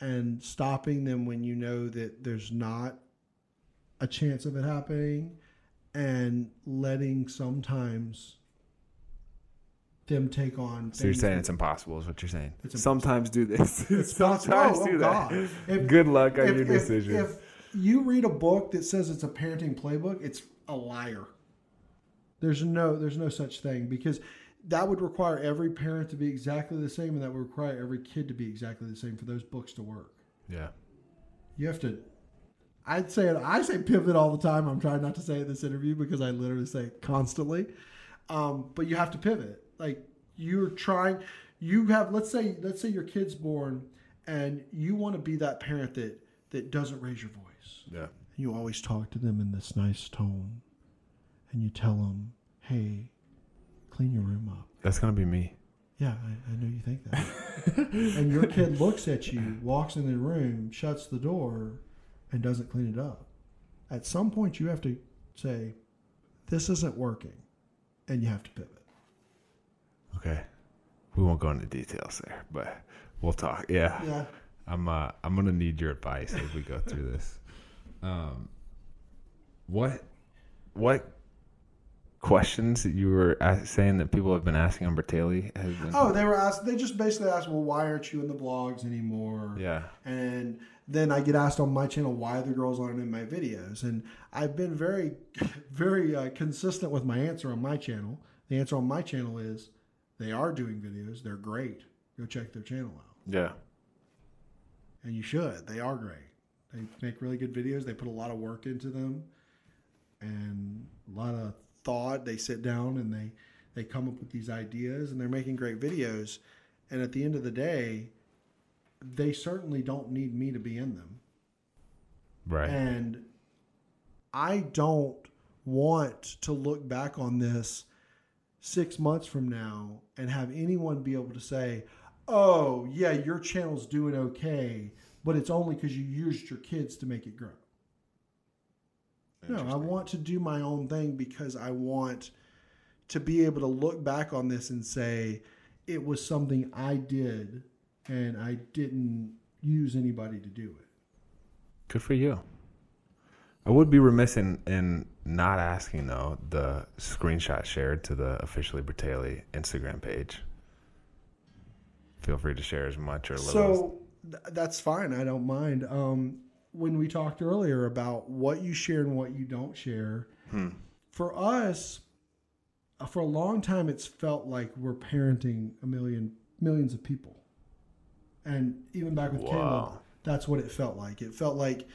and stopping them when you know that there's not a chance of it happening and letting sometimes them take on So you're saying it's impossible, is what you're saying. It's Sometimes do this. It's Sometimes possible. do Oh, that. God. If- Good luck on if- your if- decision. If, you read a book that says it's a parenting playbook, it's a liar. There's no there's no such thing because that would require every parent to be exactly the same and that would require every kid to be exactly the same for those books to work. yeah. You have to I'd say it I say pivot all the time. I'm trying not to say it in this interview because I literally say it constantly. Um, but you have to pivot. Like you're trying you have let's say let's say your kid's born and you want to be that parent that that doesn't raise your voice. Yeah. You always talk to them in this nice tone and you tell them, "Hey, clean your room up." That's going to be me. Yeah, I, I know you think that. and your kid looks at you, walks in the room, shuts the door, and doesn't clean it up. At some point, you have to say, "This isn't working," and you have to pivot. Okay. We won't go into details there, but we'll talk. Yeah. Yeah. I'm uh I'm gonna need your advice as we go through this. Um, what what questions that you were saying that people have been asking on Bratayley has been? Oh, they were asked. They just basically asked, "Well, why aren't you in the blogs anymore?" yeah, And then I get asked on my channel why the girls aren't in my videos, and I've been very, very uh, consistent with my answer on my channel. The answer on my channel is they are doing videos. They're great. Go check their channel out, yeah, and you should. They are great. They make really good videos. They put a lot of work into them, and a lot of thought. They sit down and they they come up with these ideas, and they're making great videos. And at the end of the day, they certainly don't need me to be in them. right. And I don't want to look back on this six months from now and have anyone be able to say, oh yeah, your channel's doing okay, but it's only because you used your kids to make it grow. No, I want to do my own thing because I want to be able to look back on this and say it was something I did and I didn't use anybody to do it. Good for you. I would be remiss in, in not asking though the screenshot shared to the officially Bratayley Instagram page. Feel free to share as much or little. So th- that's fine. I don't mind. Um, when we talked earlier about what you share and what you don't share, Hmm. for us, uh, for a long time, it's felt like we're parenting a million millions of people, and even back with Caleb, that's what it felt like. It felt like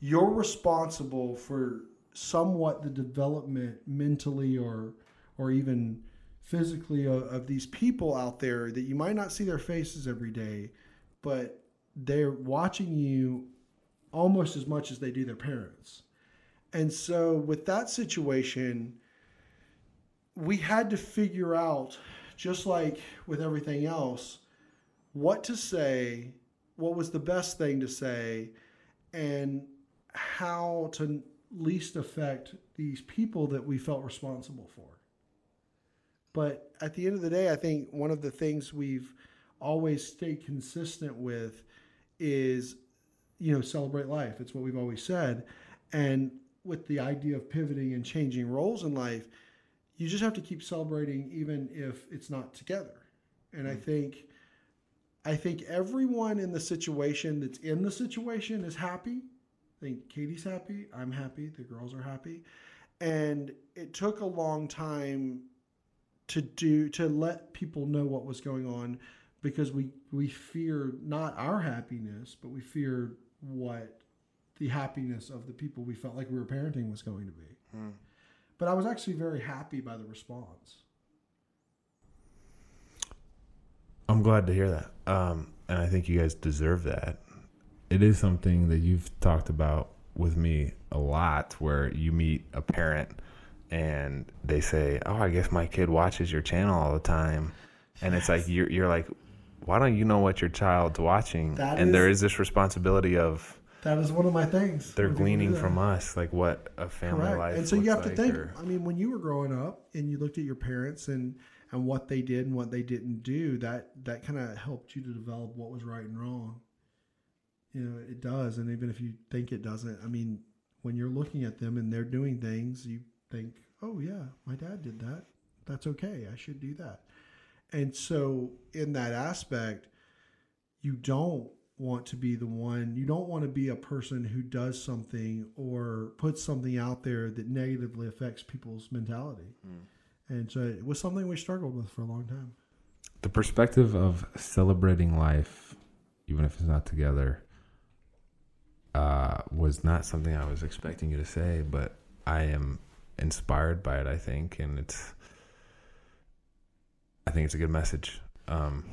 you're responsible for somewhat the development mentally or or even physically of, of these people out there that you might not see their faces every day, but they're watching you almost as much as they do their parents. And so with that situation, we had to figure out, just like with everything else, what to say, what was the best thing to say, and how to least affect these people that we felt responsible for. But at the end of the day, I think one of the things we've always stayed consistent with is, you know, celebrate life. It's what we've always said. And with the idea of pivoting and changing roles in life, you just have to keep celebrating even if it's not together. And I hmm. think I think everyone in the situation that's in the situation is happy. I think Katie's happy, I'm happy, the girls are happy. And it took a long time to do to let people know what was going on because we we fear not our happiness, but we feared what the happiness of the people we felt like we were parenting was going to be. But I was actually very happy by the response. I'm glad to hear that. Um, and I think you guys deserve that. It is something that you've talked about with me a lot where you meet a parent and they say, Oh, I guess my kid watches your channel all the time. And it's like, you're, you're like, why don't you know what your child's watching? That and is- there is this responsibility of That is one of my things. they're when people do gleaning from us, like what a family Correct. life And so you have to think. or- I mean, when you were growing up and you looked at your parents and and what they did and what they didn't do, that that kind of helped you to develop what was right and wrong. You know, it does, and even if you think it doesn't, I mean, when you're looking at them and they're doing things, you think, "Oh yeah, my dad did that. That's okay. I should do that." And so, in that aspect, you don't want to be the one you don't want to be a person who does something or puts something out there that negatively affects people's mentality hmm. and so it was something we struggled with for a long time the perspective of celebrating life, even if it's not together, uh, was not something I was expecting you to say, but I am inspired by it. I think, and it's, I think it's a good message. Um,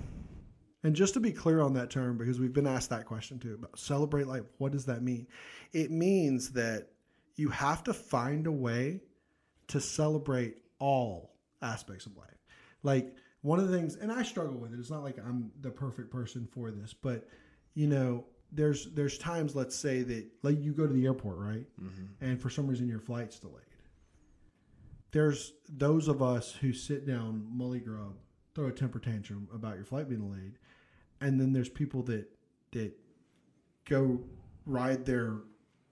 and just to be clear on that term because we've been asked that question too about celebrate life what does that mean it means that you have to find a way to celebrate all aspects of life like one of the things and i struggle with it it's not like i'm the perfect person for this but you know there's there's times let's say that like you go to the airport right? Mm-hmm. And for some reason your flight's delayed. There's those of us who sit down mully grub throw a temper tantrum about your flight being delayed and then there's people that that go ride their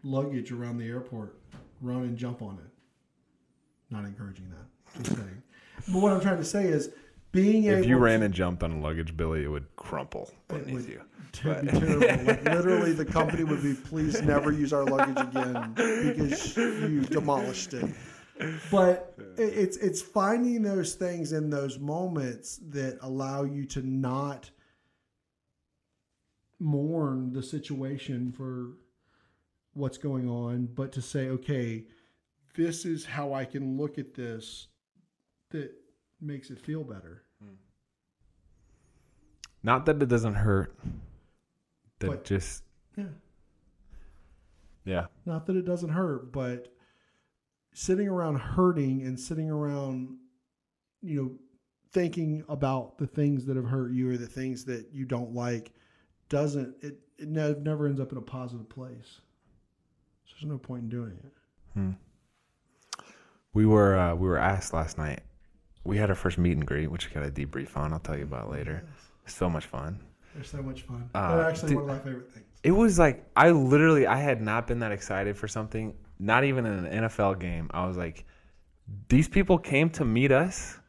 luggage around the airport run and jump on it. Not encouraging that just saying. But what i'm trying to say is being if you to- ran and jumped on a luggage, Billy, it would crumple it would you. terrible. Like, literally, the company would be, please never use our luggage again because you demolished it. But it's it's finding those things in those moments that allow you to not mourn the situation for what's going on, but to say, okay, this is how I can look at this that makes it feel better. Not that it doesn't hurt. That But- just Yeah. yeah. Not that it doesn't hurt, but sitting around hurting and sitting around, you know, thinking about the things that have hurt you or the things that you don't like doesn't it, it ne- never ends up in a positive place. So there's no point in doing it. We were uh, we were asked last night. We had our first meet and greet, which we got a debrief on. I'll tell you about later. So much fun. They're so much fun. Uh, They're actually did- one of my favorite things. It was like I literally I had not been that excited for something, not even in an NFL game. I was like, these people came to meet us.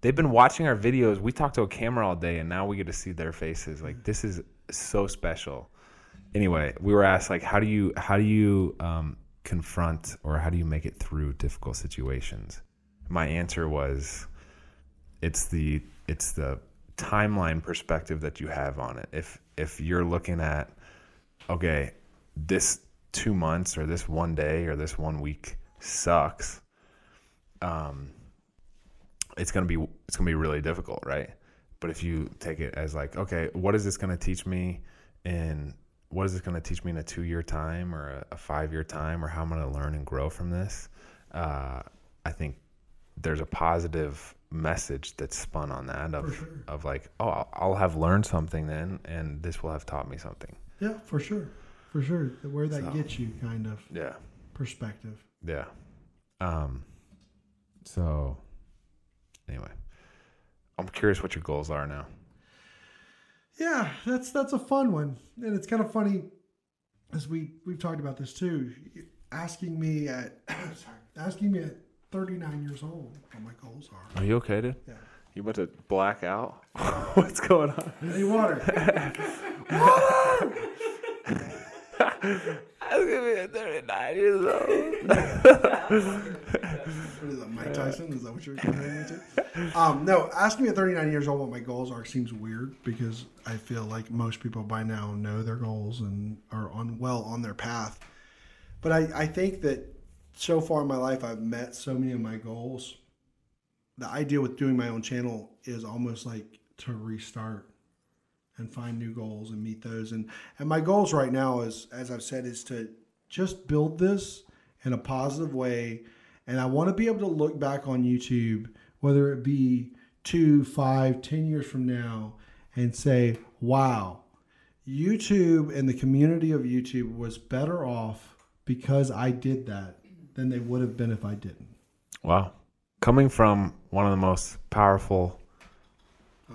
They've been watching our videos. We talked to a camera all day, and now we get to see their faces. Like this is so special. Anyway, we were asked like, how do you how do you um, confront or how do you make it through difficult situations? My answer was, it's the it's the timeline perspective that you have on it. If if you're looking at okay, this two months or this one day or this one week sucks, um, it's gonna be it's gonna be really difficult, right? But if you take it as like, okay, what is this gonna teach me in what is this gonna teach me in a two year time or a, a five year time or how I'm gonna learn and grow from this? Uh, I think there's a positive message that's spun on that of sure. of like, oh, I'll- have learned something then, and this will have taught me something. Yeah, for sure. For sure. Where that So- gets you kind of Yeah. perspective. Yeah. Um so anyway. I'm curious what your goals are now. Yeah, that's that's a fun one, and it's kind of funny, as we we've talked about this too. Asking me at sorry, asking me at 39 years old what my goals are. Are you okay, dude? Yeah. You about to black out? What's going on? Hey, water. I was gonna be at 39 years old. What is that, Mike Tyson? Is that what you're comparing me to? Um, no, asking me at 39 years old what my goals are seems weird because I feel like most people by now know their goals and are on well on their path. But I, I think that so far in my life, I've met so many of my goals. The idea with doing my own channel is almost like to restart and find new goals and meet those. And and my goals right now is, as I've said, is to just build this in a positive way. And I want to be able to look back on YouTube, whether it be two, five, ten years from now, and say, wow, YouTube and the community of YouTube was better off because I did that than they would have been if I didn't. Wow. Coming from one of the most powerful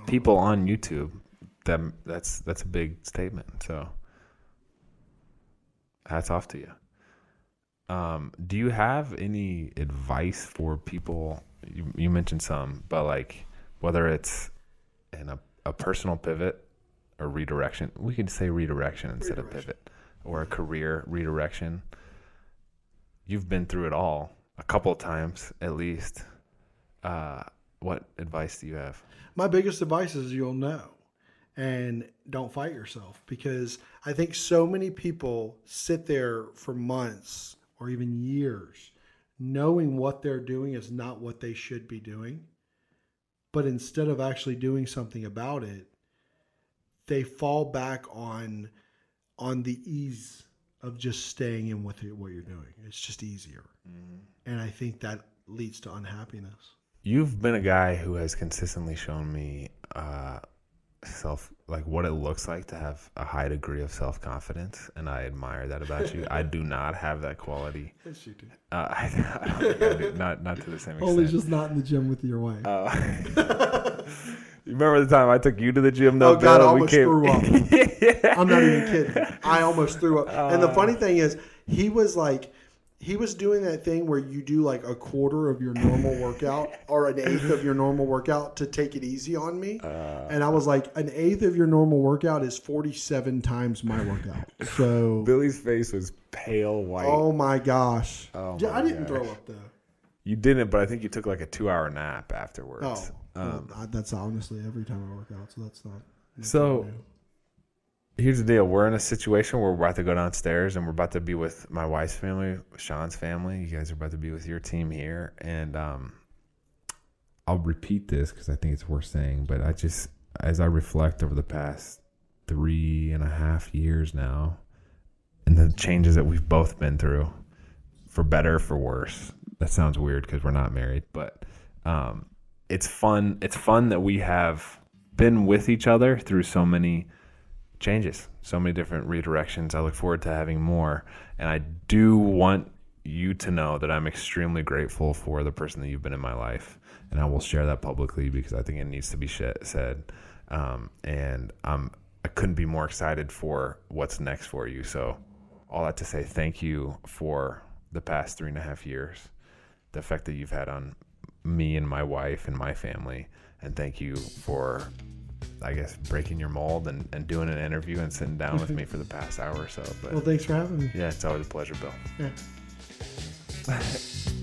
people on YouTube, that that's that's a big statement. So hats off to you. Um, do you have any advice for people? You, you mentioned some, but like whether it's in a, a personal pivot or redirection, we could say redirection instead of pivot, or a career redirection. You've been through it all a couple of times at least. Uh, what advice do you have? My biggest advice is you'll know and don't fight yourself because I think so many people sit there for months or even years knowing what they're doing is not what they should be doing. But instead of actually doing something about it, they fall back on on the ease of just staying in with what you're doing. It's just easier. And I think that leads to unhappiness. You've been a guy who has consistently shown me uh, self, like what it looks like to have a high degree of self confidence, and I admire that about you. I do not have that quality. Yes, you do. Uh, I, I don't think I do. Not not to the same extent. Only just not in the gym with your wife. Uh, you remember the time I took you to the gym? though, Oh God, I almost threw up. yeah. I'm not even kidding. I almost threw up. and the funny thing is, he was like, he was doing that thing where you do like a quarter of your normal workout or an eighth of your normal workout to take it easy on me. Uh. and I was like, an eighth of your normal workout is 47 times my workout. So, Billy's face was pale white. oh my gosh. Oh yeah, my I didn't gosh. throw up though. You didn't, but I think you took like a two-hour nap afterwards. Oh, Um, well, I- that's honestly every time I work out. So that's not. So here's the deal: we're in a situation where we're about to go downstairs, and we're about to be with my wife's family, Shawn's family. You guys are about to be with your team here, and um, I'll repeat this because I think it's worth saying. But I just, as I reflect over the past three and a half years now, and the changes that we've both been through, for better, for worse. That sounds weird because we're not married, but um, it's fun. It's fun that we have been with each other through so many changes, so many different redirections. I look forward to having more, and I do want you to know that I'm extremely grateful for the person that you've been in my life, and I will share that publicly because I think it needs to be said. Um, and I'm I couldn't be more excited for what's next for you. So, all that to say, thank you for the past three and a half years, the effect that you've had on me and my wife and my family, and thank you for I guess breaking your mold and, and doing an interview and sitting down with me for the past hour or so. But Well, thanks for having me. yeah, it's always a pleasure, Bill. Yeah.